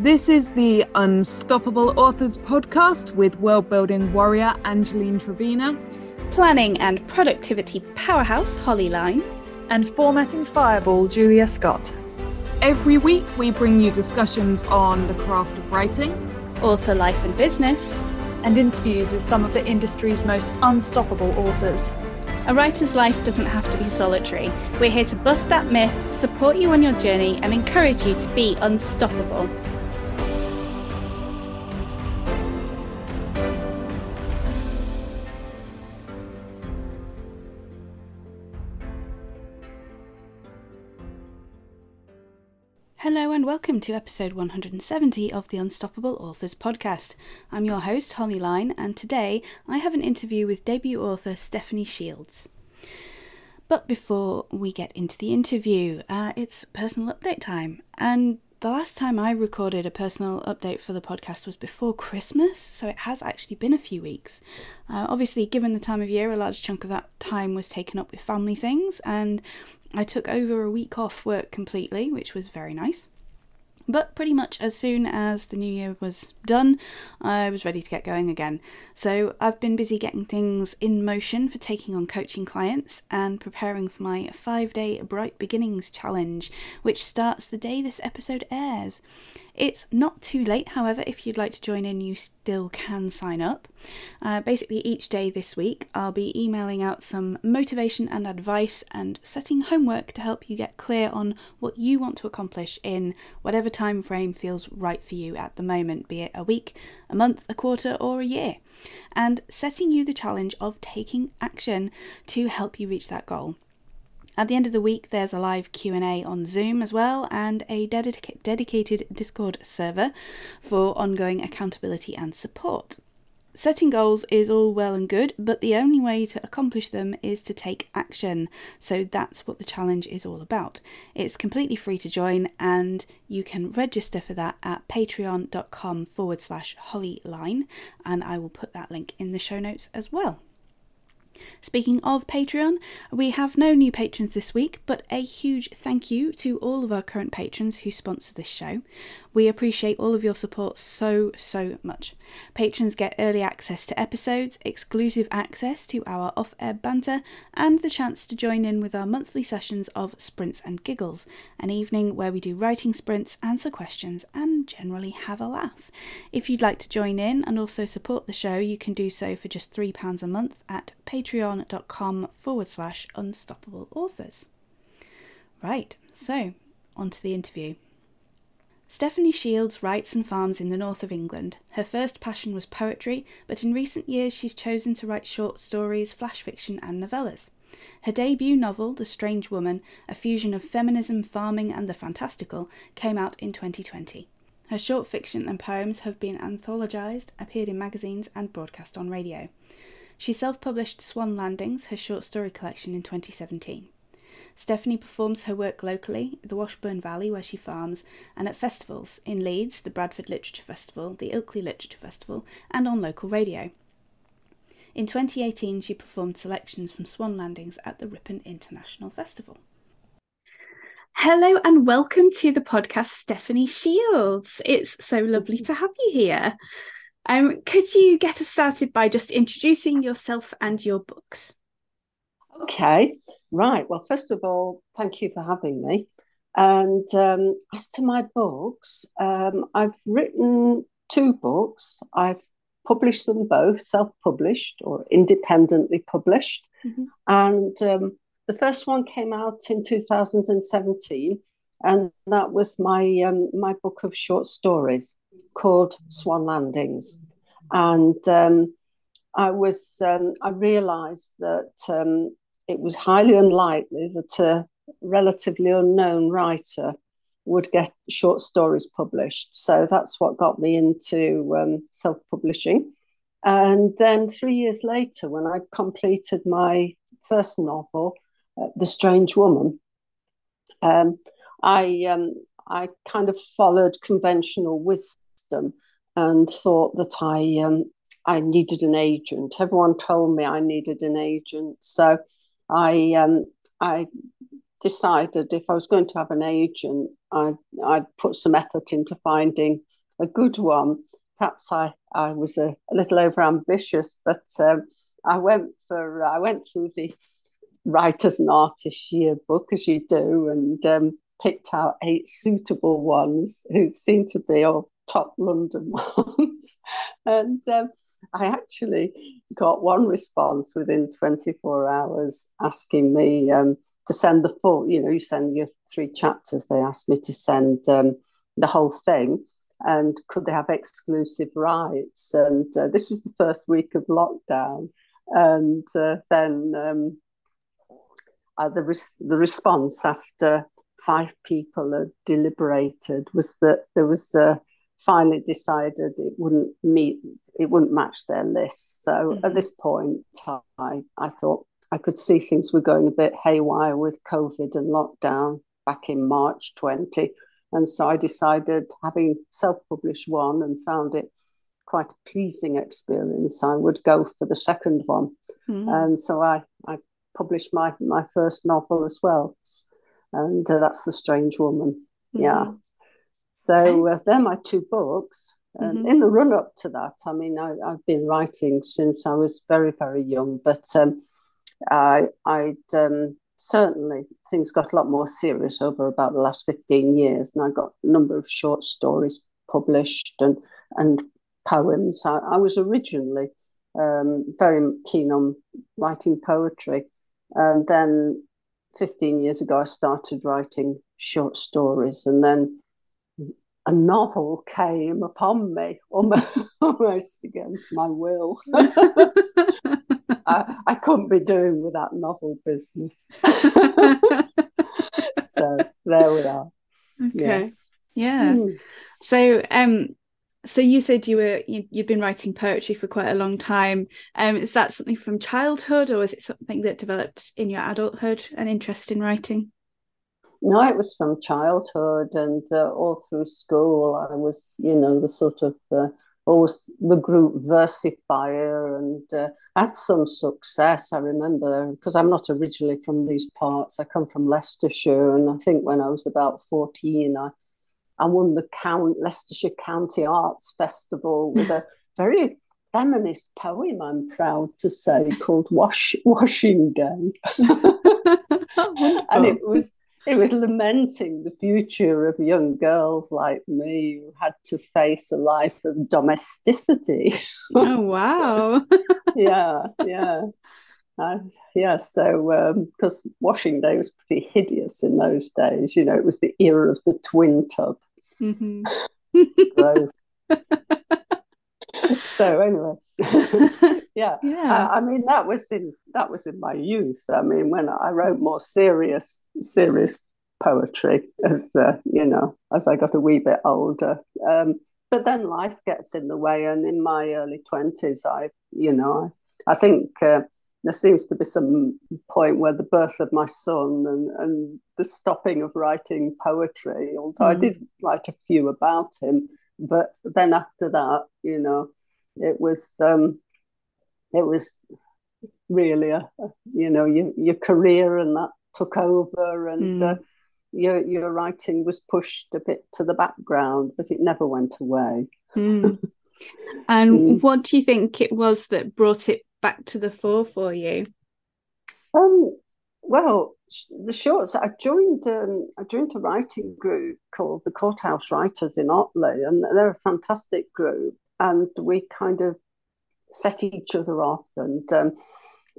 This is the Unstoppable Authors podcast with world building warrior Angeline Trevena, planning and productivity powerhouse Holly Lyne, and formatting fireball Julia Scott. Every week, we bring you discussions on the craft of writing, author life and business, and interviews with some of the industry's most unstoppable authors. A writer's life doesn't have to be solitary. We're here to bust that myth, support you on your journey, and encourage you to be unstoppable. Welcome to episode 170 of the Unstoppable Authors podcast. I'm your host, Holly Lyne, and today I have an interview with debut author Stephanie Shields. But before we get into the interview, uh, it's personal update time. And the last time I recorded a personal update for the podcast was before Christmas, so it has actually been a few weeks. Uh, obviously, given the time of year, a large chunk of that time was taken up with family things, and I took over a week off work completely, which was very nice. But pretty much as soon as the new year was done, I was ready to get going again. So I've been busy getting things in motion for taking on coaching clients and preparing for my five day Bright Beginnings challenge, which starts the day this episode airs. It's not too late, however, if you'd like to join in, you still can sign up. Uh, basically, each day this week, I'll be emailing out some motivation and advice and setting homework to help you get clear on what you want to accomplish in whatever time frame feels right for you at the moment, be it a week, a month, a quarter, or a year. And setting you the challenge of taking action to help you reach that goal. At the end of the week, there's a live Q&A on Zoom as well and a dedica- dedicated Discord server for ongoing accountability and support. Setting goals is all well and good, but the only way to accomplish them is to take action. So that's what the challenge is all about. It's completely free to join, and you can register for that at patreon.com forward slash hollyline, and I will put that link in the show notes as well. Speaking of Patreon, we have no new patrons this week, but a huge thank you to all of our current patrons who sponsor this show. We appreciate all of your support so, so much. Patrons get early access to episodes, exclusive access to our off air banter, and the chance to join in with our monthly sessions of Sprints and Giggles, an evening where we do writing sprints, answer questions, and generally have a laugh. If you'd like to join in and also support the show, you can do so for just £3 a month at patreon.com forward slash unstoppable authors. Right, so on to the interview. Stephanie Shields writes and farms in the north of England. Her first passion was poetry, but in recent years she's chosen to write short stories, flash fiction, and novellas. Her debut novel, The Strange Woman, a fusion of feminism, farming, and the fantastical, came out in 2020. Her short fiction and poems have been anthologized, appeared in magazines, and broadcast on radio. She self published Swan Landings, her short story collection, in 2017. Stephanie performs her work locally, the Washburn Valley, where she farms, and at festivals in Leeds, the Bradford Literature Festival, the Ilkley Literature Festival, and on local radio. In 2018, she performed selections from Swan Landings at the Ripon International Festival. Hello and welcome to the podcast, Stephanie Shields. It's so lovely to have you here. Um, could you get us started by just introducing yourself and your books? Okay, right. Well, first of all, thank you for having me. And um, as to my books, um, I've written two books. I've published them both self published or independently published. Mm-hmm. And um, the first one came out in 2017, and that was my, um, my book of short stories called Swan Landings. And um, I was, um, I realized that it was highly unlikely that a relatively unknown writer would get short stories published. So that's what got me into um, self publishing. And then three years later, when I completed my first novel, uh, The Strange Woman, um, I, um, I kind of followed conventional wisdom and thought that I, um, I needed an agent. Everyone told me I needed an agent. So I um, I decided if I was going to have an agent, I, I'd put some effort into finding a good one. Perhaps I, I was a, a little over ambitious, but um, I went for I went through the writers and artists yearbook as you do, and um, picked out eight suitable ones who seemed to be all top London ones, and um, I actually got one response within 24 hours asking me um, to send the full. You know, you send your three chapters. They asked me to send um, the whole thing and could they have exclusive rights? And uh, this was the first week of lockdown, and uh, then um, uh, the res- the response after five people had deliberated was that there was uh, finally decided it wouldn't meet it wouldn't match their list. So mm-hmm. at this point, I I thought I could see things were going a bit haywire with COVID and lockdown back in March 20. And so I decided, having self published one and found it quite a pleasing experience, I would go for the second one. Mm-hmm. And so I, I published my, my first novel as well. And uh, that's The Strange Woman. Mm-hmm. Yeah. So uh, they're my two books. And mm-hmm. in the run up to that, I mean, I, have been writing since I was very, very young, but um, I, I'd um, certainly things got a lot more serious over about the last 15 years. And I got a number of short stories published and, and poems. I, I was originally um, very keen on writing poetry. And then 15 years ago, I started writing short stories. And then a novel came upon me almost, almost against my will. I, I couldn't be doing with that novel business. so there we are. Okay. Yeah. yeah. Mm. So um so you said you were you, you've been writing poetry for quite a long time. Um is that something from childhood or is it something that developed in your adulthood an interest in writing? No, it was from childhood and uh, all through school. I was, you know, the sort of uh, always the group versifier and uh, had some success. I remember because I'm not originally from these parts. I come from Leicestershire, and I think when I was about 14, I, I won the Count Leicestershire County Arts Festival with a very feminist poem, I'm proud to say, called Wash, Washing Day. and it was it was lamenting the future of young girls like me who had to face a life of domesticity. oh wow! yeah, yeah, uh, yeah. So because um, washing day was pretty hideous in those days, you know, it was the era of the twin tub. Mm-hmm. so anyway, yeah, yeah. I, I, mean that was in that was in my youth. I mean when I wrote more serious serious poetry as uh, you know as I got a wee bit older. Um, but then life gets in the way, and in my early twenties, I you know I, I think. Uh, there seems to be some point where the birth of my son and, and the stopping of writing poetry, although mm. I did write a few about him, but then after that, you know, it was um, it was really a, you know your your career and that took over and mm. uh, your your writing was pushed a bit to the background but it never went away mm. and mm. what do you think it was that brought it back to the fore for you um well the shorts i joined um, i joined a writing group called the courthouse writers in otley and they're a fantastic group and we kind of set each other off. And um,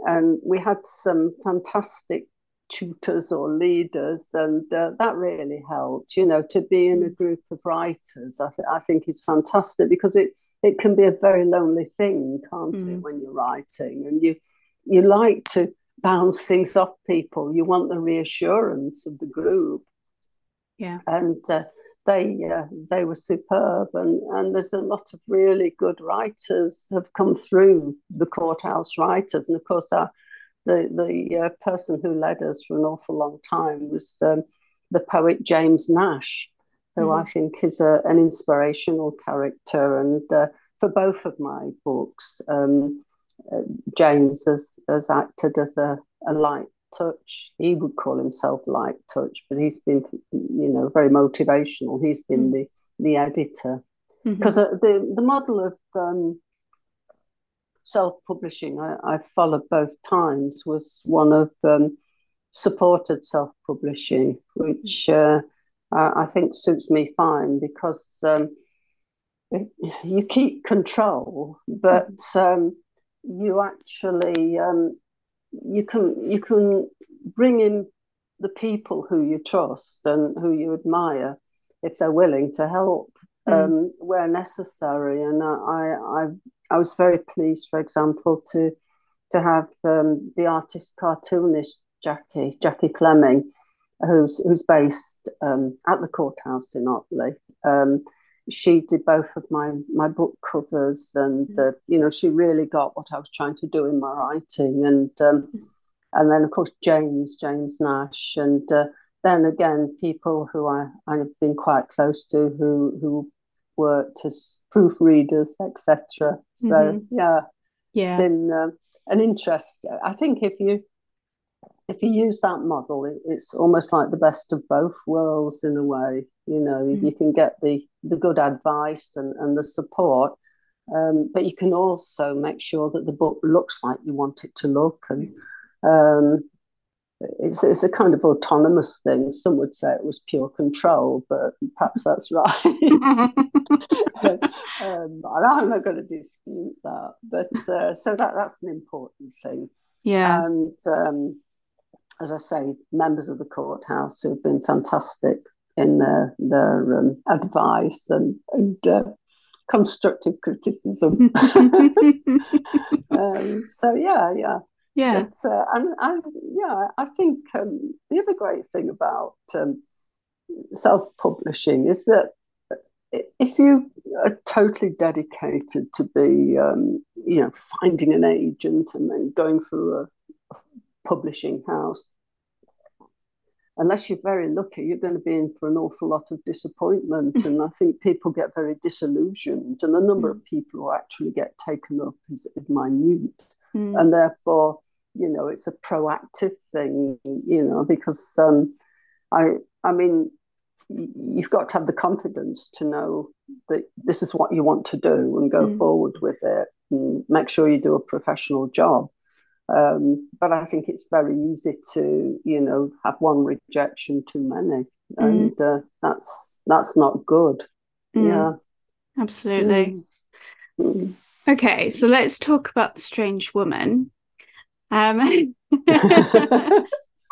and we had some fantastic tutors or leaders and uh, that really helped you know to be in a group of writers I, th- I think is fantastic because it it can be a very lonely thing can't mm. it when you're writing? And you you like to bounce things off people. You want the reassurance of the group. Yeah. And uh, they uh, they were superb and and there's a lot of really good writers have come through the courthouse writers and of course the the uh, person who led us for an awful long time was um, the poet James Nash who mm. I think is a, an inspirational character and uh, for both of my books um, uh, James has, has acted as a, a light touch. He would call himself light touch, but he's been, you know, very motivational. He's been mm. the the editor because mm-hmm. the the model of um, self publishing I, I, followed both times was one of um, supported self publishing, which uh, I, I, think suits me fine because um, you keep control, but um, you actually um, you can you can bring in the people who you trust and who you admire if they're willing to help mm. um, where necessary. And I, I I was very pleased, for example, to to have um, the artist cartoonist Jackie Jacky Fleming, who's who's based um, at the courthouse in Otley. She did both of my my book covers, and mm. uh, you know she really got what I was trying to do in my writing, and um, and then of course James James Nash, and uh, then again people who I I've been quite close to who who worked as proofreaders, etc. So mm-hmm. yeah, yeah, it's been uh, an interest. I think if you if you use that model, it, it's almost like the best of both worlds in a way. You know, mm-hmm. you can get the the good advice and, and the support, um, but you can also make sure that the book looks like you want it to look, and um, it's it's a kind of autonomous thing. Some would say it was pure control, but perhaps that's right. um, I'm not going to dispute that, but uh, so that that's an important thing. Yeah, and um, as I say, members of the courthouse who have been fantastic in their their um, advice and and uh, constructive criticism. um, so yeah, yeah, yeah. But, uh, and I, yeah, I think um, the other great thing about um, self-publishing is that if you are totally dedicated to be, um, you know, finding an agent and then going through a publishing house, unless you're very lucky, you're going to be in for an awful lot of disappointment. and I think people get very disillusioned, and the number mm. of people who actually get taken up is, is minute. Mm. And therefore, you know, it's a proactive thing, you know, because um, I, I mean, you've got to have the confidence to know that this is what you want to do and go mm. forward with it and make sure you do a professional job. Um, but I think it's very easy to, you know, have one rejection too many, mm. and uh, that's that's not good. Mm. Yeah, absolutely. Mm. Mm. Okay, so let's talk about the strange woman. Um,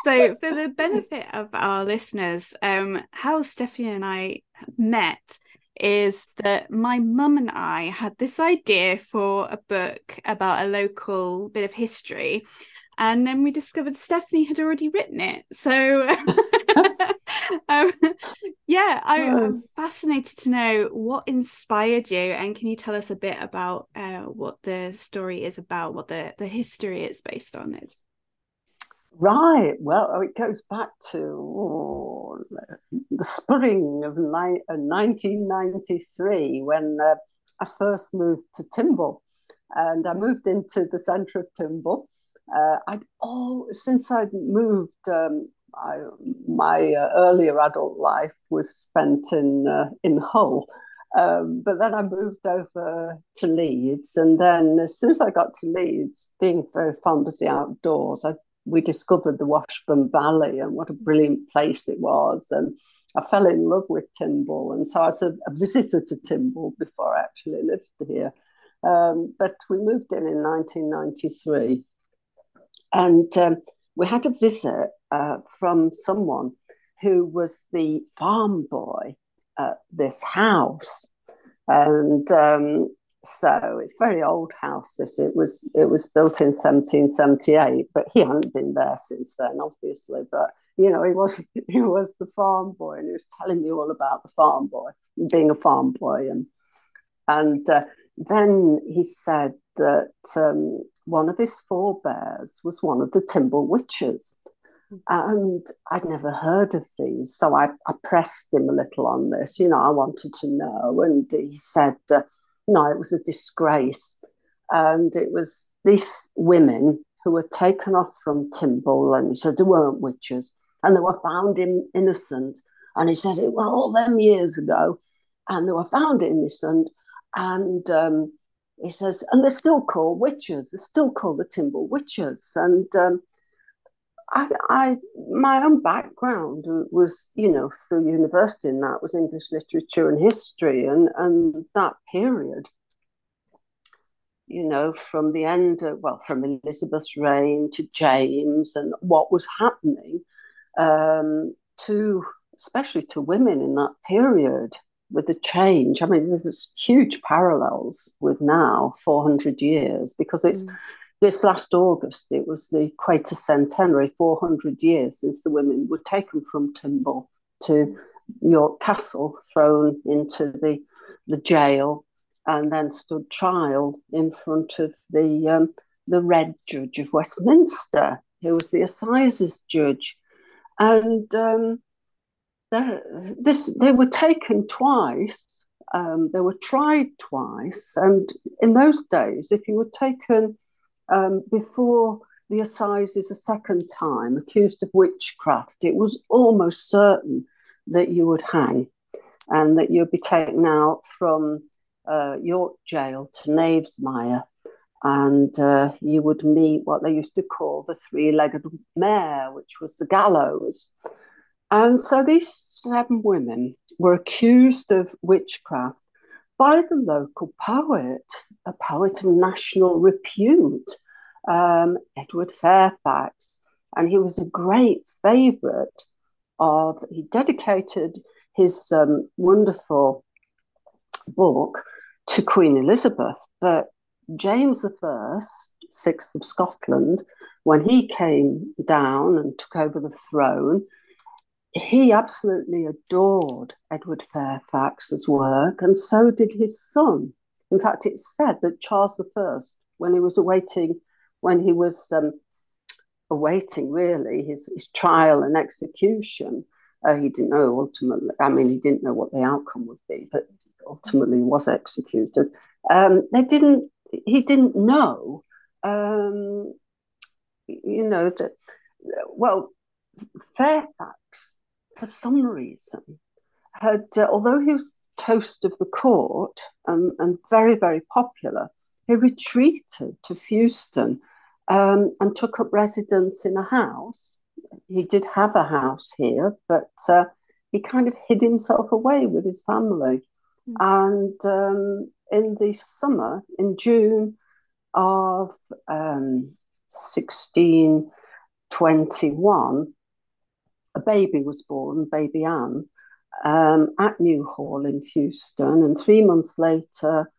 so, for the benefit of our listeners, um, how Stephanie and I met is that my mum and I had this idea for a book about a local bit of history. And then we discovered Stephanie had already written it. So, um, yeah, I, am fascinated to know what inspired you. And can you tell us a bit about uh, what the story is about, what the, the history it's based on is? Right. Well, oh, it goes back to oh, the spring of ni- 1993 uh, when uh, I first moved to Timble. And I moved into the centre of Timble. Uh, I'd oh, since I'd moved, um, I, my uh, earlier adult life was spent in uh, in Hull. Um, but then I moved over to Leeds, and then as soon as I got to Leeds, being very fond of the outdoors, I we discovered the Washburn Valley and what a brilliant place it was. And I fell in love with Timble. And so I was a, a visitor to Timble before I actually lived here. Um, but we moved in in 1993. And um, we had a visit uh, from someone who was the farm boy at this house. And um, so it's very old house. This it was it was built in 1778, but he hadn't been there since then, obviously. But you know, he was he was the farm boy, and he was telling me all about the farm boy, being a farm boy, and and uh, then he said that um, one of his forebears was one of the Timble witches. And I'd never heard of these. So I, I pressed him a little on this. You know, I wanted to know. And he said, uh, no, it was a disgrace. And it was these women who were taken off from Timble, and he said they weren't witches, and they were found in, innocent. And he said it were all them years ago, and they were found innocent. And um, he says, and they're still called witches. They're still called the Timble witches. And um, I, I, my own background was, you know, through university and that was English literature and history, and and that period you know, from the end of, well, from Elizabeth's reign to James and what was happening um, to, especially to women in that period with the change. I mean, there's huge parallels with now, 400 years, because it's mm. This last August, it was the Quatercentenary, 400 years since the women were taken from Timble to York Castle, thrown into the, the jail and then stood trial in front of the um, the Red Judge of Westminster, who was the Assizes judge, and um, this they were taken twice. Um, they were tried twice, and in those days, if you were taken um, before the assizes a second time, accused of witchcraft, it was almost certain that you would hang, and that you'd be taken out from uh, York Jail to Knavesmire, and uh, you would meet what they used to call the three legged mare, which was the gallows. And so these seven women were accused of witchcraft by the local poet, a poet of national repute, um, Edward Fairfax. And he was a great favourite of, he dedicated his um, wonderful book to Queen Elizabeth. But James I, sixth of Scotland, when he came down and took over the throne, he absolutely adored Edward Fairfax's work, and so did his son. In fact, it's said that Charles I, when he was awaiting, when he was um, awaiting really his, his trial and execution, uh, he didn't know ultimately. I mean, he didn't know what the outcome would be, but ultimately was executed. Um, they didn't. He didn't know. Um, you know that. Well, Fairfax, for some reason, had uh, although he was toast of the court and, and very very popular, he retreated to Fewston um, and took up residence in a house. He did have a house here, but uh, he kind of hid himself away with his family. And um, in the summer, in June of um, 1621, a baby was born, baby Anne, um, at Newhall in Fewston. And three months later,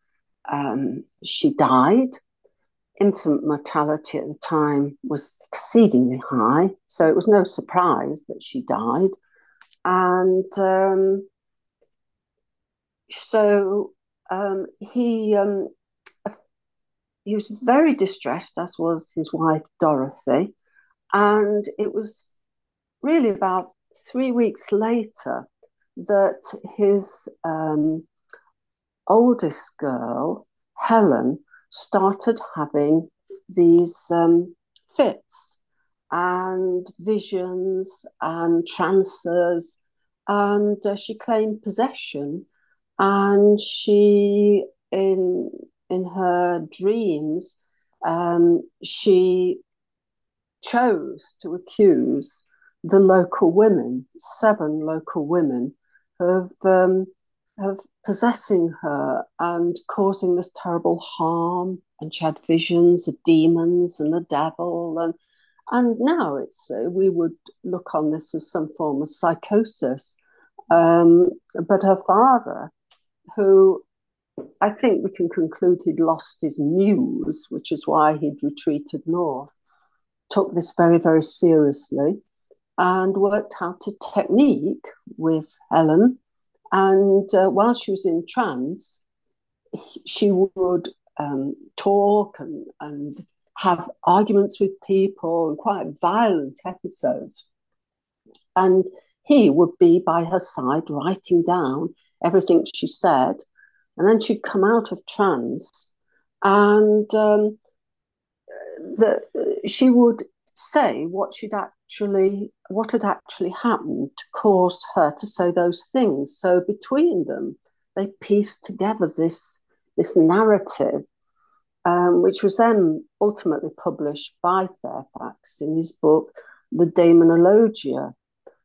um, she died. Infant mortality at the time was exceedingly high, so it was no surprise that she died. And um, so um, he um, he was very distressed, as was his wife Dorothy, and it was really about three weeks later that his um, oldest girl, Helen, started having these um, fits and visions and trances, and uh, she claimed possession and she in in her dreams um, she chose to accuse the local women, seven local women, of um, possessing her and causing this terrible harm. And she had visions of demons and the devil, and and now it's uh, we would look on this as some form of psychosis. Um, but her father who I think we can conclude he'd lost his muse, which is why he'd retreated north, took this very, very seriously and worked out a technique with Helen. And uh, while she was in trance, she would um, talk and, and have arguments with people and quite violent episodes. And he would be by her side writing down everything she said. And then she'd come out of trance and um, that she would say what she'd actually what had actually happened to cause her to say those things. So between them, they pieced together this this narrative, um, which was then ultimately published by Fairfax in his book, The Daemonologia.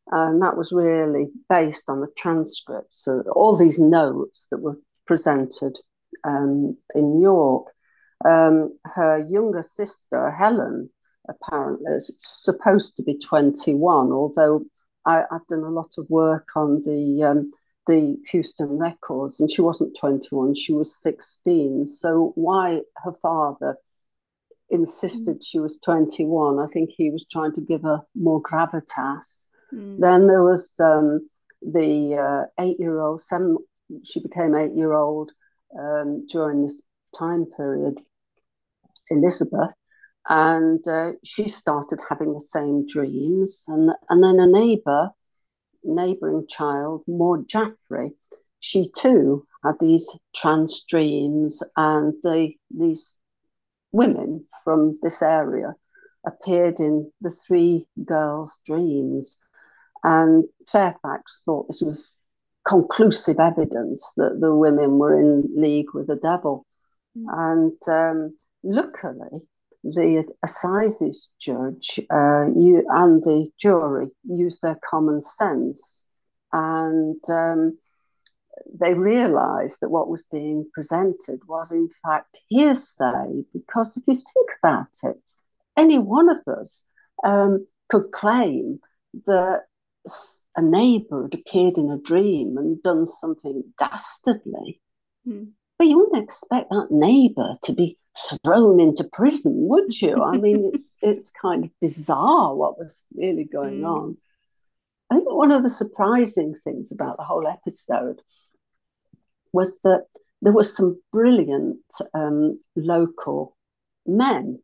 And that was really based on the transcripts, so all these notes that were presented um, in York. Um, her younger sister, Helen, apparently it's supposed to be 21, although I, have done a lot of work on the um, the Fewston records, and she wasn't 21, she was 16. So why her father insisted she was 21? I think he was trying to give her more gravitas. Mm. Then there was um, the uh, eight-year-old, seven. She became eight-year-old um, during this time period, Elizabeth, and uh, she started having the same dreams. And and then a neighbour, neighbouring child, Maud Jaffrey, she too had these trans dreams, and they these women from this area appeared in the three girls' dreams. And Fairfax thought this was conclusive evidence that the women were in league with the devil. Mm. And um, luckily, the assizes judge uh, you, and the jury used their common sense and um, they realized that what was being presented was in fact hearsay because if you think about it any one of us um, could claim that a neighbor had appeared in a dream and done something dastardly mm. but you wouldn't expect that neighbor to be thrown into prison, would you? I mean, it's it's kind of bizarre what was really going mm. on. I think one of the surprising things about the whole episode was that there were some brilliant um, local men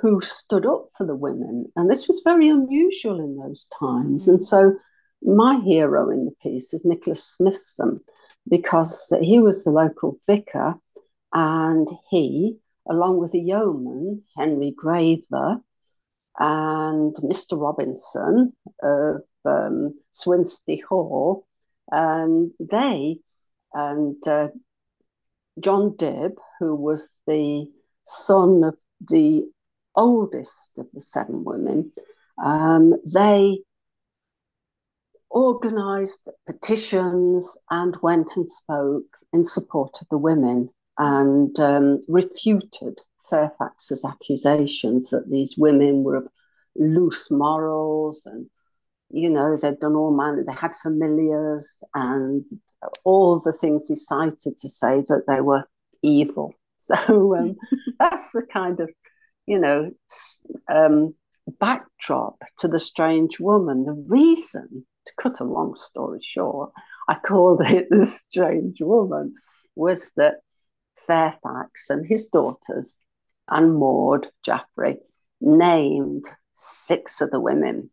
who stood up for the women, and this was very unusual in those times. Mm. And so, my hero in the piece is Nicholas Smithson because he was the local vicar, and he along with a yeoman, Henry Graver, and Mr. Robinson of um, Swinsty Hall, and they and uh, John Dibb, who was the son of the oldest of the seven women, um, they organized petitions and went and spoke in support of the women and um, refuted Fairfax's accusations that these women were of loose morals and, you know, they'd done all manner, they had familiars and all the things he cited to say that they were evil. So um, that's the kind of, you know, um, backdrop to the strange woman. The reason, to cut a long story short, I called it the strange woman was that Fairfax and his daughters and Maud Jaffrey named six of the women,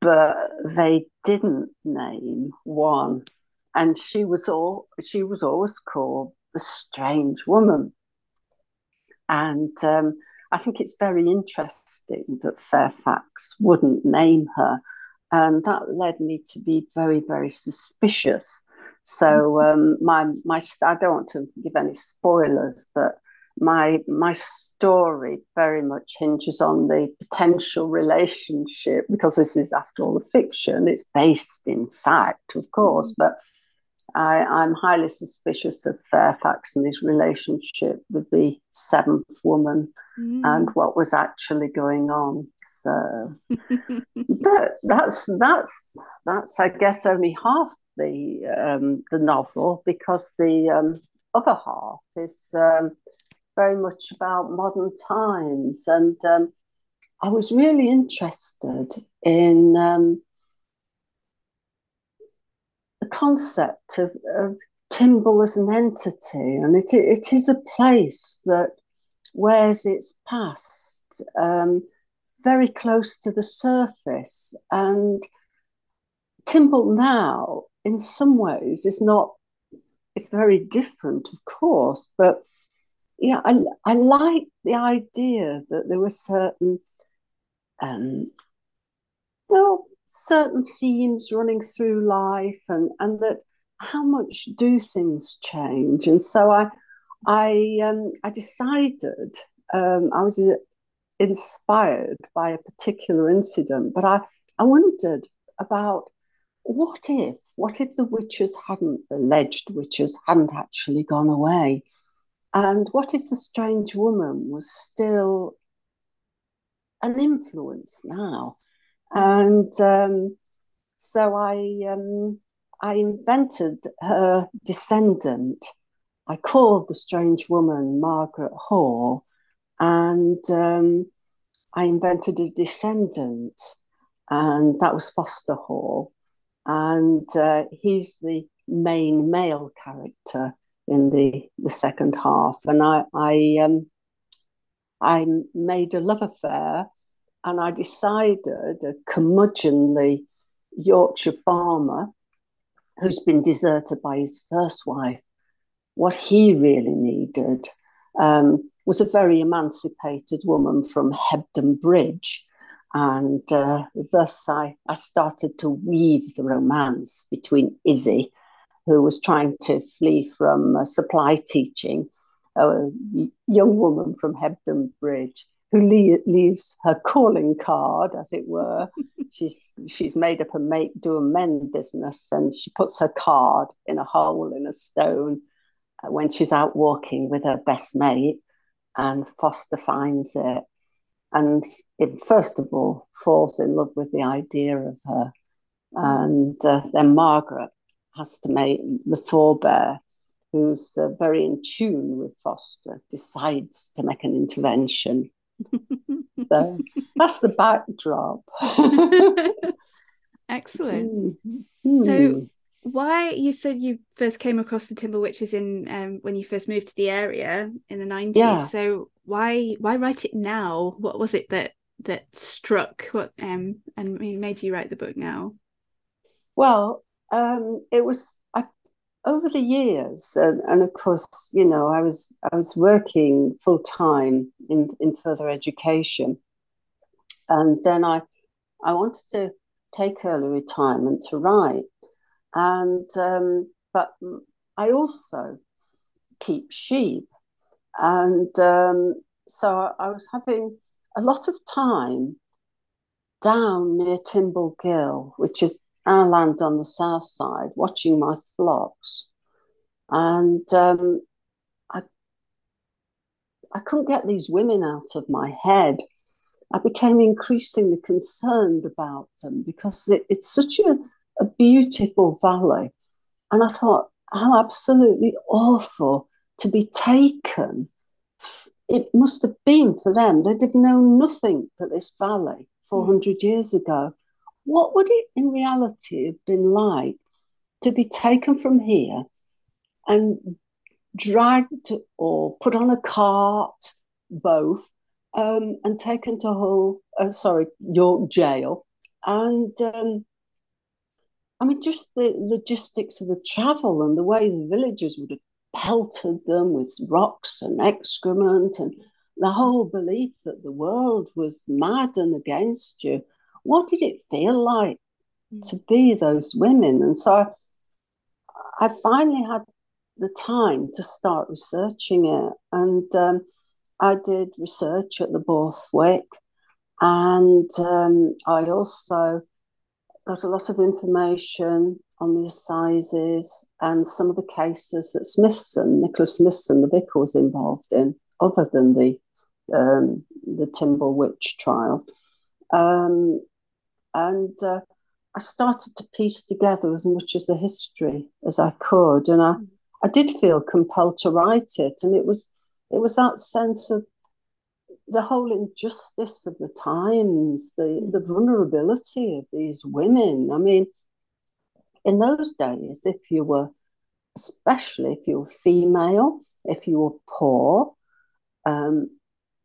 but they didn't name one. And she was all she was always called the strange woman. And um, I think it's very interesting that Fairfax wouldn't name her. And that led me to be very, very suspicious so mm-hmm. um, my my I don't want to give any spoilers, but my my story very much hinges on the potential relationship because this is after all a fiction. It's based in fact, of course, mm-hmm. but I, I'm highly suspicious of Fairfax and his relationship with the seventh woman mm. and what was actually going on. So, but that's that's that's I guess only half the um, the novel because the um, other half is um, very much about modern times, and um, I was really interested in um, the concept of, of Timble as an entity, and it it is a place that wears its past very close to the surface and. Timble now in some ways is not it's very different of course but yeah, I I like the idea that there were certain um, well, certain themes running through life, and and that how much do things change? And so I I um, I decided um, I was inspired by a particular incident, but I I wondered about what if what if the witches hadn't alleged witches hadn't actually gone away and what if the strange woman was still an influence now? And um, so I, um, I invented her descendant. I called the strange woman Margaret Hall, and um, I invented a descendant, and that was Foster Hore. And uh, he's the main male character in the the second half, and I I um I made a love affair, and I decided a curmudgeonly Yorkshire farmer who's been deserted by his first wife. What he really needed um, was a very emancipated woman from Hebden Bridge. And uh, thus I, I started to weave the romance between Izzy who was trying to flee from uh, supply teaching, a young woman from Hebden Bridge who le- leaves her calling card, as it were. she's she's made up a make do a men business, and she puts her card in a hole in a stone uh, when she's out walking with her best mate, and Foster finds it, and it first of all falls in love with the idea of her, and uh, then Margaret has to make the forebear, who's uh, very in tune with Foster, decides to make an intervention. so that's the backdrop. Excellent. Mm-hmm. So, why you said you first came across the Timble Witches in um, when you first moved to the area in the nineties? Yeah. So why why write it now? What was it that that struck what um and made you write the book now? Well, um, it was I, over the years, and, and, of course, you know, I was I was working full time in in further education, and then I I wanted to take early retirement to write, and um, but I also keep sheep, and um, so I, was having a lot of time down near Timble Gill, which is our land on the south side, watching my flocks, and um, I I couldn't get these women out of my head. I became increasingly concerned about them because it, it's such a, a beautiful valley, and I thought how absolutely awful to be taken. It must have been for them. They'd have known nothing but this valley 400 years ago what would it in reality have been like to be taken from here and dragged or put on a cart, both, um, and taken to Hull, uh, sorry, York Jail. And um, I mean, just the logistics of the travel and the way the villagers would have pelted them with rocks and excrement and the whole belief that the world was mad and against you what did it feel like mm. to be those women? And so I, I, finally had the time to start researching it. And um, I did research at the Borthwick, and um, I also got a lot of information on the assizes and some of the cases that Smithson, Nicholas Smithson, the vicar, was involved in, other than the um, the Timble Witch trial. Um, and uh, I started to piece together as much as the history as I could, and I, I did feel compelled to write it, and it was it was that sense of the whole injustice of the times, the the vulnerability of these women. I mean, in those days, if you were, especially if you were female, if you were poor, um,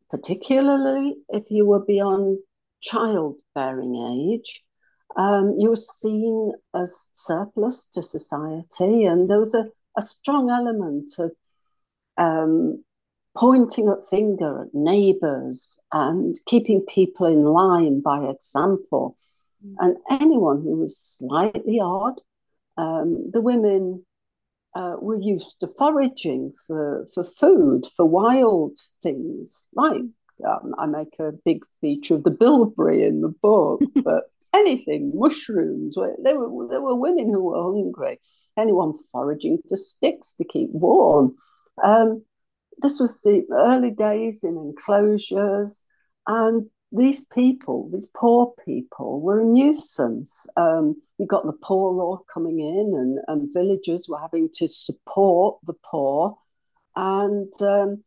particularly if you were beyond childbearing age, um, you were seen as surplus to society, and there was a, a strong element of um, pointing a finger at neighbours and keeping people in line by example. And anyone who was slightly odd, um, the women uh, were used to foraging for, for food, for wild things. Like um, I make a big feature of the bilberry in the book, but anything, mushrooms. There were, there were women who were hungry. Anyone foraging for sticks to keep warm. Um, this was the early days in enclosures, and these people, these poor people, were a nuisance. Um, you got the poor law coming in, and, and villagers were having to support the poor. And um,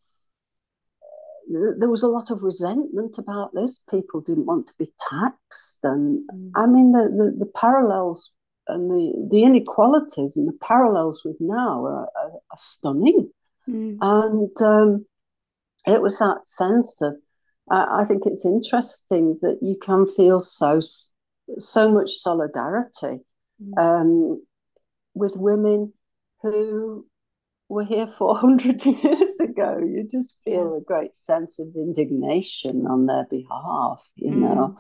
there was a lot of resentment about this. People didn't want to be taxed. And mm. I mean, the, the, the, parallels and the, the inequalities and the parallels with now are, are, are stunning. Mm. And um, it was that sense of, I, I think it's interesting that you can feel so so much solidarity mm. um, with women who were here 400 years ago. You just feel yeah. a great sense of indignation on their behalf, you mm. know.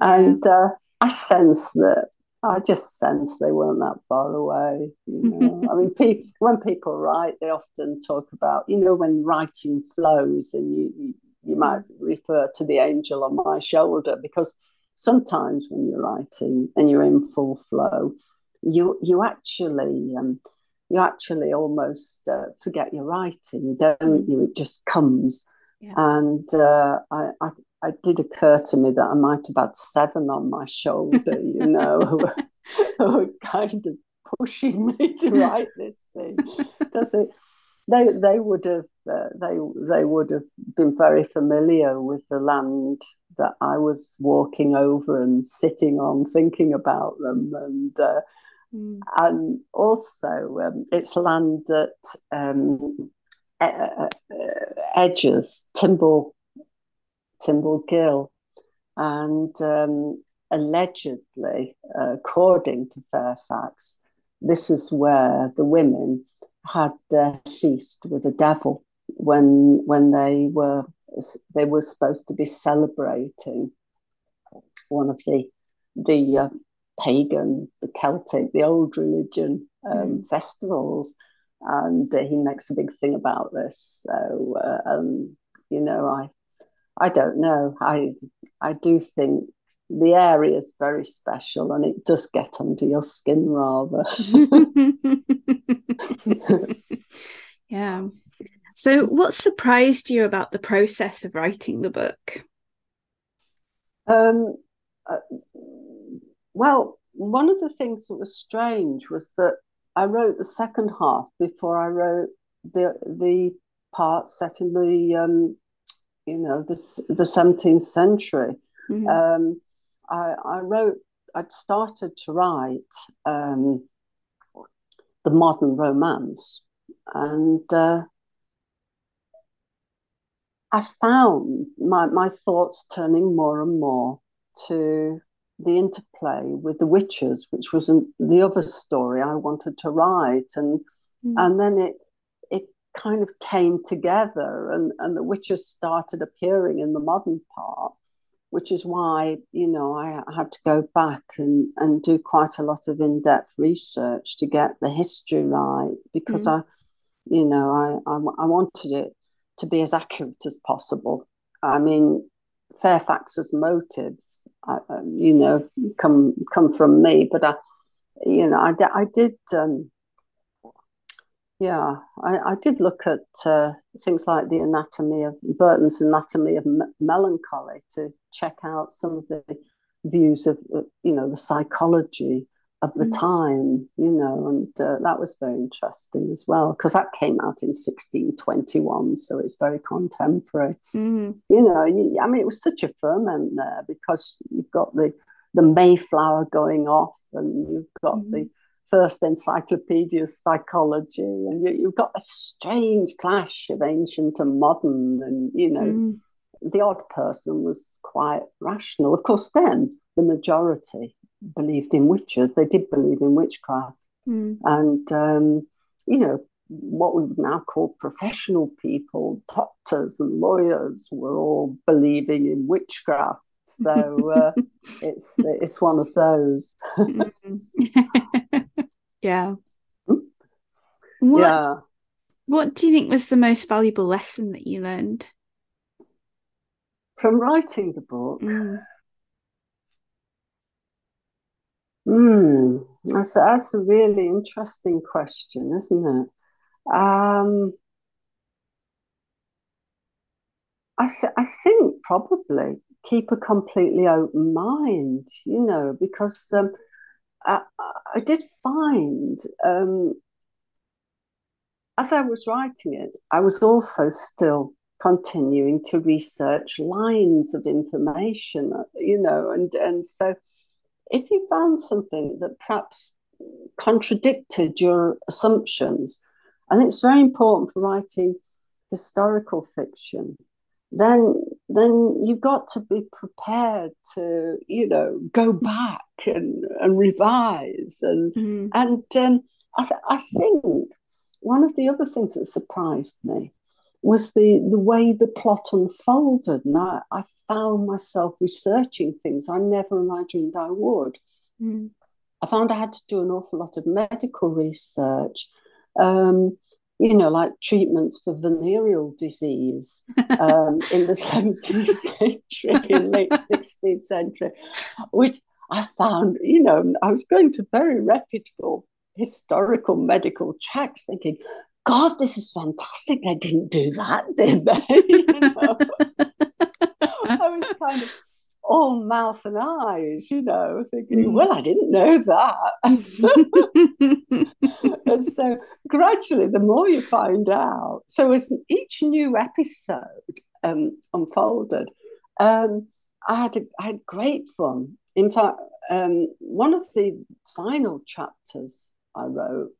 And uh, I sense that I just sense they weren't that far away. You know, I mean, pe- when people write, they often talk about, you know, when writing flows, and you, you, might refer to the angel on my shoulder because sometimes when you're writing and you're in full flow, you you actually um, you actually almost uh, forget you're writing, don't you? It just comes, yeah. and uh, I, I it did occur to me that I might have had seven on my shoulder, you know, who, were, who were kind of pushing me to write this thing because they they would have uh, they they would have been very familiar with the land that I was walking over and sitting on, thinking about them, and uh, mm. and also um, it's land that um, edges Timble Timble Gill. And um, allegedly, uh, according to Fairfax, this is where the women had their feast with the devil when when they were they were supposed to be celebrating one of the the uh, pagan, the Celtic, the old religion um, mm. festivals, and uh, he makes a big thing about this. So uh, um, you know, I I don't know. I I do think the area is very special and it does get under your skin rather. yeah. So, what surprised you about the process of writing the book? Um, uh, well, one of the things that was strange was that I wrote the second half before I wrote the the part set in the um, you know, the, the 17th century. Mm-hmm. Um, I, I, wrote, I'd started to write um, the modern romance. And uh, I found my, my thoughts turning more and more to the interplay with the witches, which was the other story I wanted to write. And, mm-hmm. and then it it, kind of came together and, and the witches started appearing in the modern part, which is why, you know, I had to go back and, and do quite a lot of in depth research to get the history right because mm. I, you know, I, I, I wanted it to be as accurate as possible. I mean, Fairfax's motives, uh, you know, come come from me, but I, you know, I, I did um, yeah, I, I did look at uh, things like the anatomy of Burton's anatomy of m- melancholy to check out some of the views of uh, you know the psychology of the mm. time, you know, and uh, that was very interesting as well because that came out in 1621, so it's very contemporary. Mm. You know, I mean, it was such a ferment there because you've got the the Mayflower going off, and you've got mm. the first encyclopedia of psychology, and you, have got a strange clash of ancient and modern, and you know, mm. the odd person was quite rational. Of course, then the majority believed in witches. They did believe in witchcraft, mm. and um, you know, what we would now call professional people, doctors and lawyers, were all believing in witchcraft. So uh, it's it's one of those. yeah. What, yeah. What do you think was the most valuable lesson that you learned from writing the book? Mm. Hmm, that's, that's a really interesting question, isn't it? Um, I, th- I think probably keep a completely open mind, you know, because um, I, I did find um, as I was writing it, I was also still continuing to research lines of information, you know, and, and so if you found something that perhaps contradicted your assumptions, and it's very important for writing historical fiction, then then you've got to be prepared to you know go back and, and revise and mm. and um, I, th- I think one of the other things that surprised me was the the way the plot unfolded and I, I found myself researching things I never imagined I would. Mm. I found I had to do an awful lot of medical research, um, you know, like treatments for venereal disease um, in the 17th century and late 16th century, which I found, you know, I was going to very reputable historical medical tracks thinking, God, this is fantastic. They didn't do that, did they? you know? I was kind of all mouth and eyes, you know, thinking, mm. well, I didn't know that. and so gradually, the more you find out, so as each new episode um, unfolded, um, I had a, I had great fun. In fact, um, one of the final chapters I wrote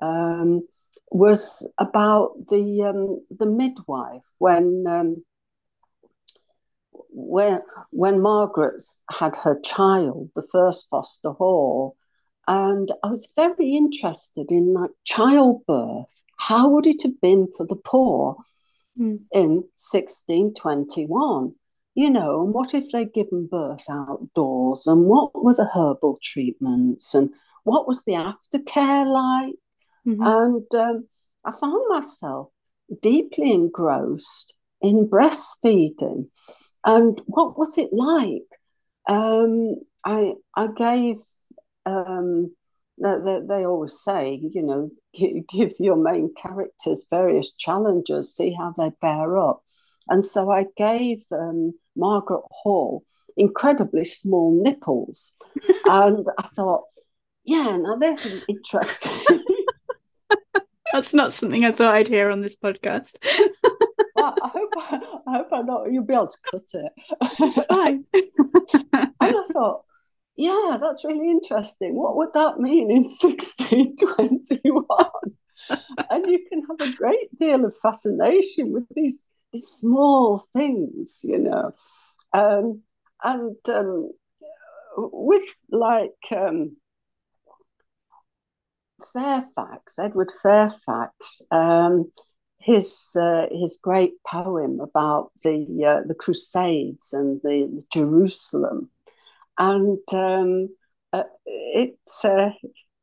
um, was about the um, the midwife when um, when when Margaret had her child, the first Foster Hall, and I was very interested in like childbirth. How would it have been for the poor mm. in 1621? You know, and what if they'd given birth outdoors? And what were the herbal treatments? And what was the aftercare like? Mm-hmm. And um, I found myself deeply engrossed in breastfeeding. And what was it like? Um, I I gave um, they, they always say, you know, give, your main characters various challenges, see how they bear up. And so I gave um, Margaret Hall incredibly small nipples. and I thought, yeah, now there's an interesting. That's not something I thought I'd hear on this podcast. I, I, hope I, I hope I not. You'll be able to cut it. It's fine. and I thought, yeah, that's really interesting. What would that mean in 1621? and you can have a great deal of fascination with these, these small things, you know. Um, and um, with like um, Fairfax, Edward Fairfax, um, his uh, his great poem about the uh, the Crusades and the, the Jerusalem, and um, uh, it uh,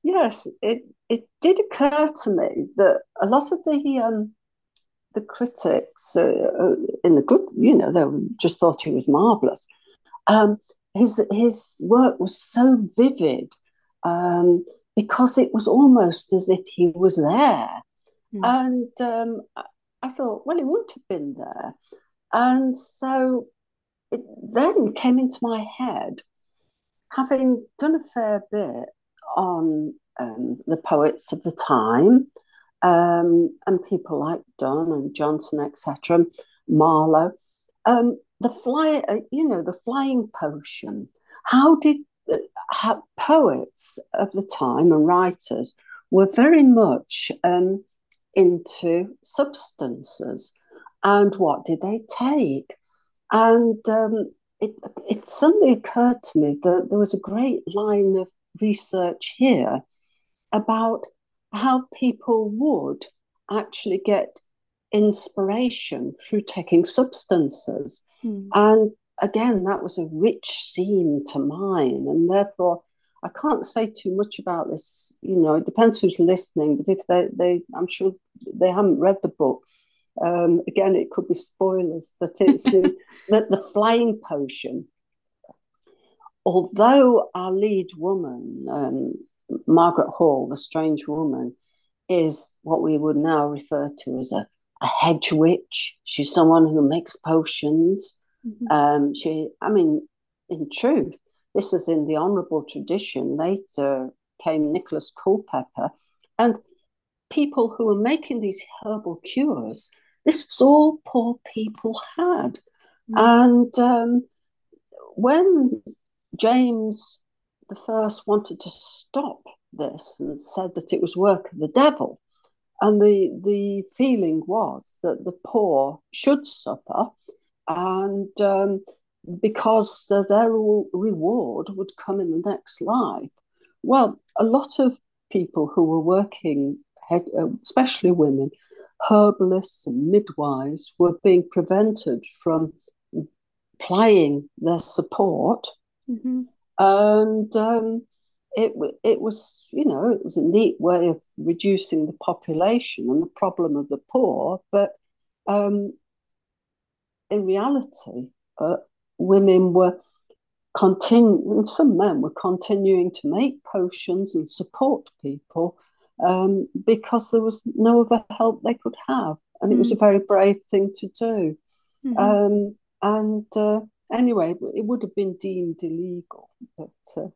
yes, it it did occur to me that a lot of the um, the critics uh, uh, in the good, you know, they just thought he was marvelous. Um, his his work was so vivid. Um, because it was almost as if he was there. Mm. And um, I thought, well, he wouldn't have been there. And so it then came into my head, having done a fair bit on um, the poets of the time, um, and people like Donne and Jonson, etc., Marlowe. Um, the fly, uh, you know, the flying potion. How did poets of the time and writers were very much um, into substances and what did they take? And um, it, it suddenly occurred to me that there was a great line of research here about how people would actually get inspiration through taking substances. Mm. And again, that was a rich seam to mine. And therefore, I can't say too much about this. You know, it depends who's listening. But if they, they I'm sure they haven't read the book. Um, again, it could be spoilers, but it's the, the, the flying potion. Although our lead woman, um, Margaret Hall, the strange woman, is what we would now refer to as a, a hedge witch. She's someone who makes potions. Mm-hmm. Um, she, I mean, in truth, this is in the honourable tradition. Later came Nicholas Culpeper, and people who were making these herbal cures. This was all poor people had, mm-hmm. and um, when James the first wanted to stop this and said that it was work of the devil. And the, the feeling was that the poor should suffer, and um, because uh, their reward would come in the next life. Well, a lot of people who were working, uh, especially women, herbalists and midwives, were being prevented from plying their support. Mm-hmm. And um, it it was you know it was a neat way of reducing the population and the problem of the poor, but um, in reality, uh, women were continuing, and some men were continuing to make potions and support people um, because there was no other help they could have, and mm. it was a mm. very brave thing to do. Mm-hmm. Um, and uh, anyway, it would have been deemed illegal, but. Uh,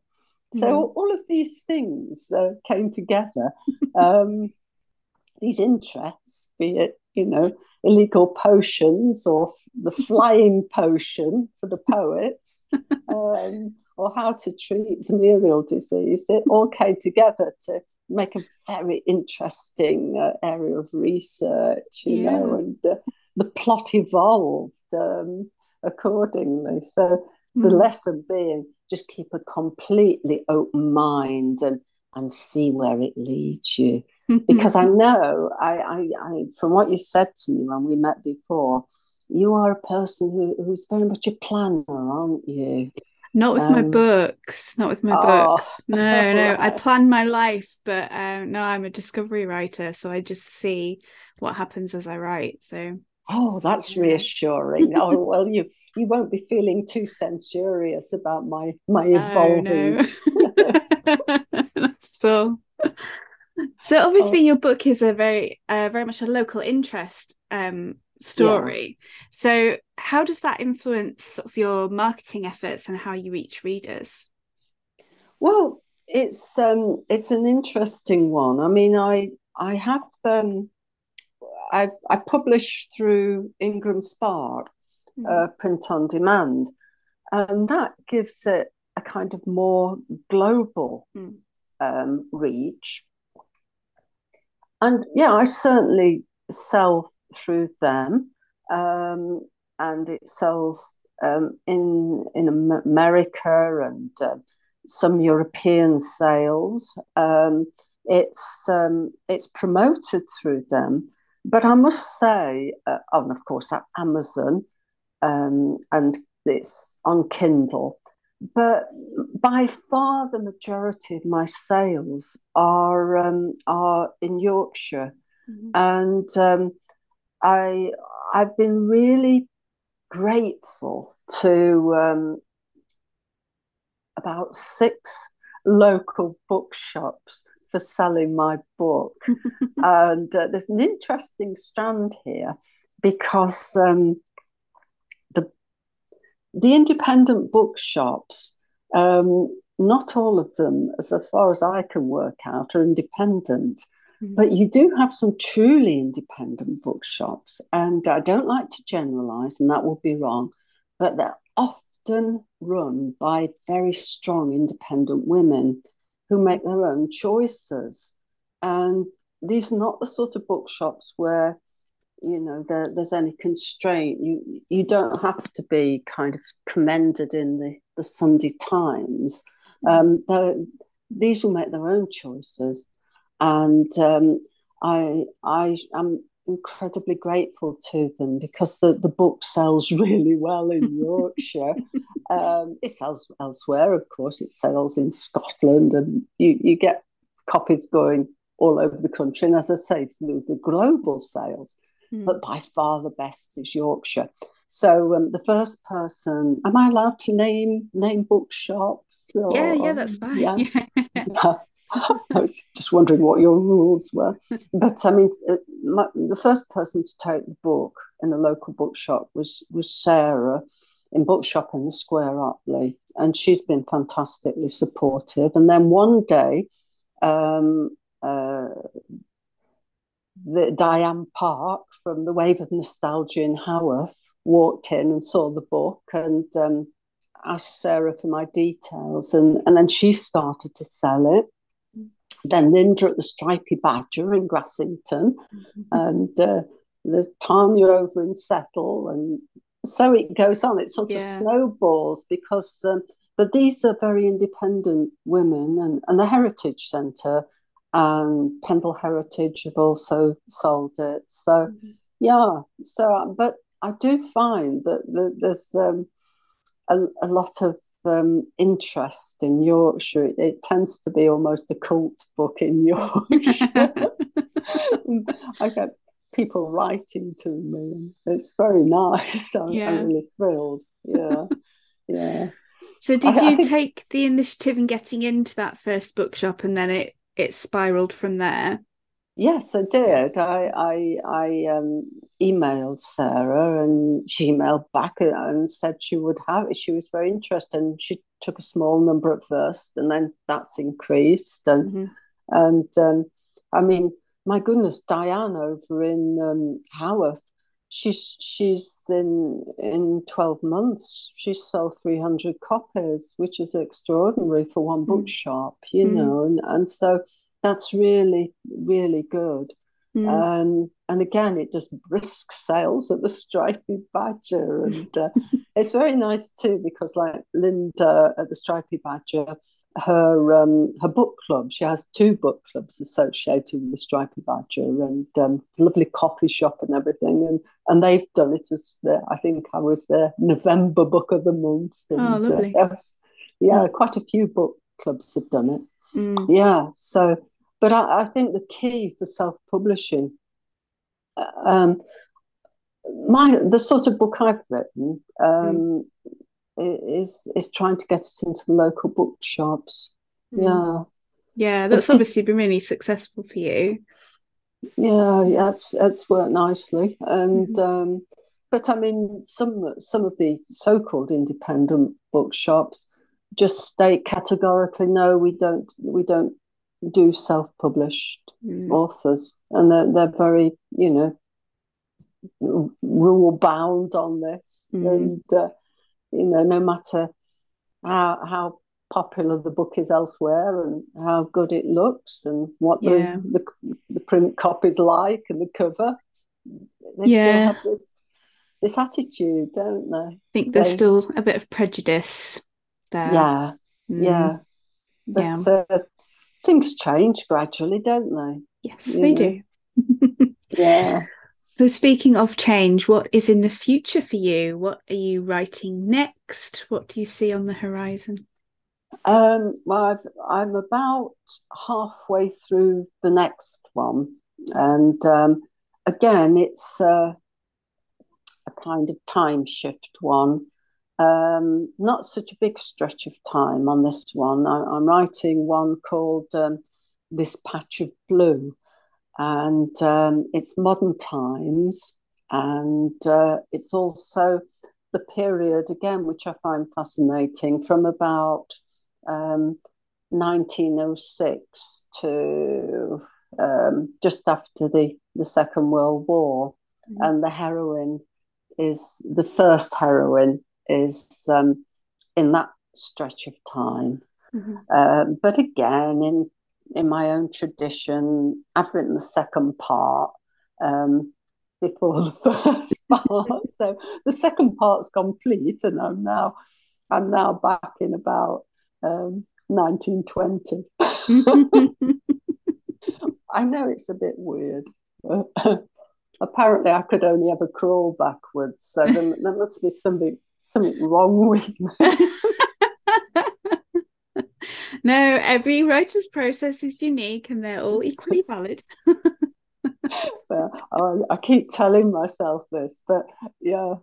so mm. all of these things uh, came together. Um, these interests, be it you know illegal potions or the flying potion for the poets, um, or how to treat venereal disease, it all came together to make a very interesting uh, area of research. You yeah. know, and uh, the plot evolved um, accordingly. So mm. the lesson being just keep a completely open mind and and see where it leads you. Because I know I, I, I from what you said to me when we met before, you are a person who, who's very much a planner, aren't you? Not with um, my books. Not with my oh, books. No, no. I plan my life, but um, no, I'm a discovery writer, so I just see what happens as I write. So Oh, that's reassuring. oh, well, you you won't be feeling too censorious about my my evolving. Oh, no. so, so obviously, oh. your book is a very uh, very much a local interest um, story. Yeah. So, how does that influence sort of your marketing efforts and how you reach readers? Well, it's um, it's an interesting one. I mean, I I have um, I, I publish through Ingram Spark, mm. uh, print on demand, and that gives it a kind of more global mm. um, reach. And yeah, I certainly sell through them, um, and it sells um, in in America and uh, some European sales. Um, it's um, it's promoted through them, but I must say, uh, oh, and of course, Amazon, um, and it's on Kindle. But by far the majority of my sales are um, are in Yorkshire, mm-hmm. and um, I I've been really grateful to um, about six local bookshops for selling my book. and uh, there's an interesting strand here because um, the independent bookshops, um, not all of them, as far as I can work out, are independent. Mm-hmm. But you do have some truly independent bookshops, and I don't like to generalize, and that would be wrong, but they're often run by very strong independent women who make their own choices. And these are not the sort of bookshops where you know there, there's any constraint you you don't have to be kind of commended in the the sunday times mm. um these will make their own choices and um, I I am incredibly grateful to them because the, the book sells really well in Yorkshire. um, it sells elsewhere, of course. It sells in Scotland, and you, you get copies going all over the country. And as I say, through the global sales, mm. but by far the best is Yorkshire. So um, the first person, am I allowed to name name bookshops? Or, yeah, yeah, that's fine. Yeah. yeah. I was just wondering what your rules were. But I mean, uh, my, the first person to take the book in a local bookshop was was Sarah in Bookshop in the Square Otley, and she's been fantastically supportive. And then one day, um, uh, the Diane Park from the Wave of Nostalgia in Haworth walked in and saw the book and um, asked Sarah for my details, and and then she started to sell it then Linda at the Stripy Badger in Grassington, mm-hmm. and uh, the Tanya over in Settle, and so it goes on. It sort yeah. of snowballs because, um, but these are very independent women, and, and the Heritage Centre and Pendle Heritage have also sold it. So, mm-hmm. yeah. So, but I do find that, that there's um, a, a lot of um, interest in Yorkshire. It, it, tends to be almost a cult book in Yorkshire. I get people writing to me. It's very nice. I'm, yeah. I'm really thrilled. Yeah, yeah. So, did I, you I think... take the initiative in getting into that first bookshop, and then it it spiraled from there? Yes, I did. I I, I um, emailed Sarah, and she emailed back and said she would have it. She was very interested, and she took a small number at first, and then that's increased. And mm-hmm. and um, I mean, my goodness, Diane over in um, Haworth, she's she's in in twelve months, she's sold three hundred copies, which is extraordinary for one mm. bookshop, you mm-hmm. know, and and so that's really really good mm. um, and again it just brisk sales at the stripy badger and uh, it's very nice too because like linda at the stripy badger her um, her book club she has two book clubs associated with the stripy badger and um, lovely coffee shop and everything and and they've done it as the, i think i was their november book of the month and, oh lovely uh, yes, yeah quite a few book clubs have done it mm. yeah so but I, I think the key for self publishing, um, my the sort of book I've written um, mm. is is trying to get it into the local bookshops. Mm. Yeah, yeah, that's but obviously been really successful for you. Yeah, that's it's worked nicely, and mm. um, but I mean, some some of the so-called independent bookshops just state categorically, no, we don't we don't do self-published mm. authors, and they're they're very you know rule bound on this, mm. and uh, you know no matter how how popular the book is elsewhere and how good it looks and what yeah. the, the, the print copy's like and the cover, they yeah. still have this this attitude, don't they? I think there's they, still a bit of prejudice there. Yeah, mm. yeah. But yeah. Uh, things change gradually, don't they? Yes, you they know? do. yeah. So, speaking of change, what is in the future for you? What are you writing next? What do you see on the horizon? Um, well, i am about halfway through the next one, and um, again, it's uh, a kind of time shift one. Um, not such a big stretch of time on this one. I, am writing one called um, This Patch of Blue, and um, it's modern times, and uh, it's also the period, again, which I find fascinating, from about 1906 um, to um, just after the, the Second World War. Mm-hmm. And the heroine is the first heroine is um, in that stretch of time. Mm-hmm. Um, but again, in in my own tradition, I've written the second part um, before the first part, so the second part's complete, and I'm now I'm now back in about 1920. Um, I know it's a bit weird. Apparently, I could only ever crawl backwards, so there, there must be something something wrong with me. no, every writer's process is unique, and they're all equally valid. I, I, keep telling myself this, but yeah.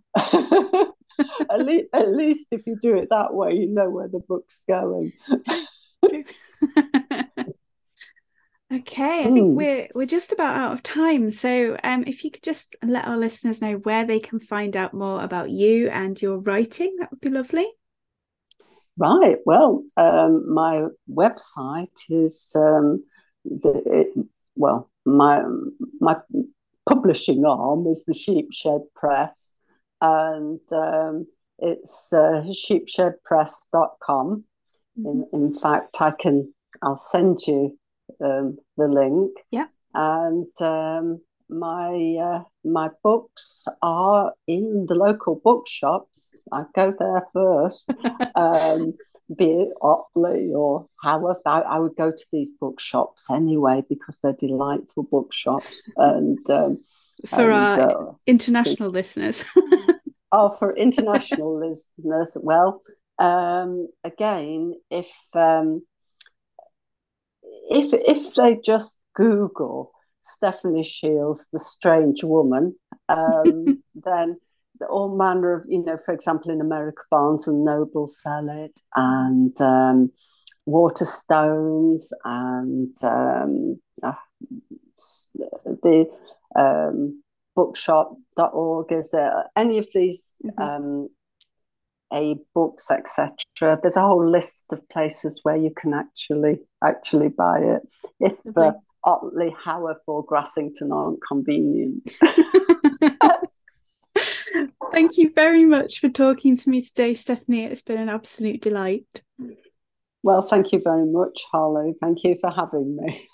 At, least, at least if you do it that way, you know where the book's going. Okay, I think hmm. we're we're just about out of time. So, um, if you could just let our listeners know where they can find out more about you and your writing, that would be lovely. Right. Well, um, my website is um, the it, well, my my publishing arm is the Sheepshed Press, and um, it's uh, sheepshedpress.com. Mm-hmm. In, in fact, I can I'll send you um, the link. Yeah. And um, my uh, my books are in the local bookshops. I go there first. um, be it Otley or Haworth, I, I, would go to these bookshops anyway because they're delightful bookshops. And um, for and, our uh, international listeners. oh, for international listeners, well, um, again, if um, if if they just Google Stephanie Shields, the strange woman, um, then all manner of, you know, for example, in America, Barnes and Noble sell it, and um, Waterstones, and um, uh, the um, bookshop.org. Is there any of these mm-hmm. um, a books, etc. There's a whole list of places where you can actually actually buy it. If uh, Otley, Haworth, or Grassington aren't convenient. Thank you very much for talking to me today, Stephanie. It's been an absolute delight. Well, thank you very much, Holly. Thank you for having me.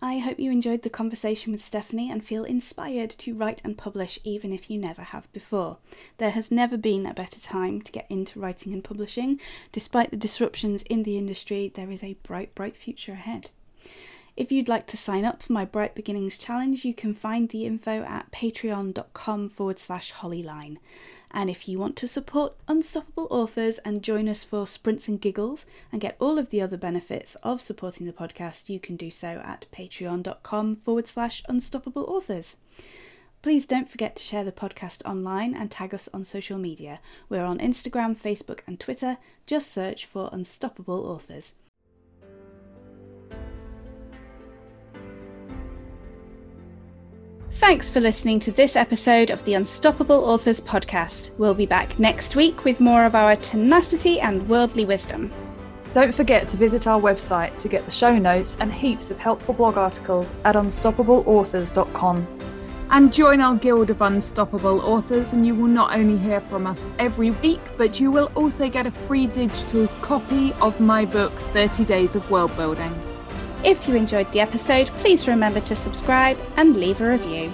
I hope you enjoyed the conversation with Stephanie and feel inspired to write and publish even if you never have before. There has never been a better time to get into writing and publishing. Despite the disruptions in the industry, there is a bright, bright future ahead. If you'd like to sign up for my Bright Beginnings Challenge, you can find the info at patreon.com forward slash hollylyne. And if you want to support Unstoppable Authors and join us for sprints and giggles and get all of the other benefits of supporting the podcast, you can do so at patreon.com forward slash unstoppable authors. Please don't forget to share the podcast online and tag us on social media. We're on Instagram, Facebook, and Twitter. Just search for Unstoppable Authors. Thanks for listening to this episode of the Unstoppable Authors podcast. We'll be back next week with more of our tenacity and worldly wisdom. Don't forget to visit our website to get the show notes and heaps of helpful blog articles at unstoppableauthors.com. And join our Guild of Unstoppable Authors, and you will not only hear from us every week, but you will also get a free digital copy of my book, 30 Days of World Building. If you enjoyed the episode, please remember to subscribe and leave a review.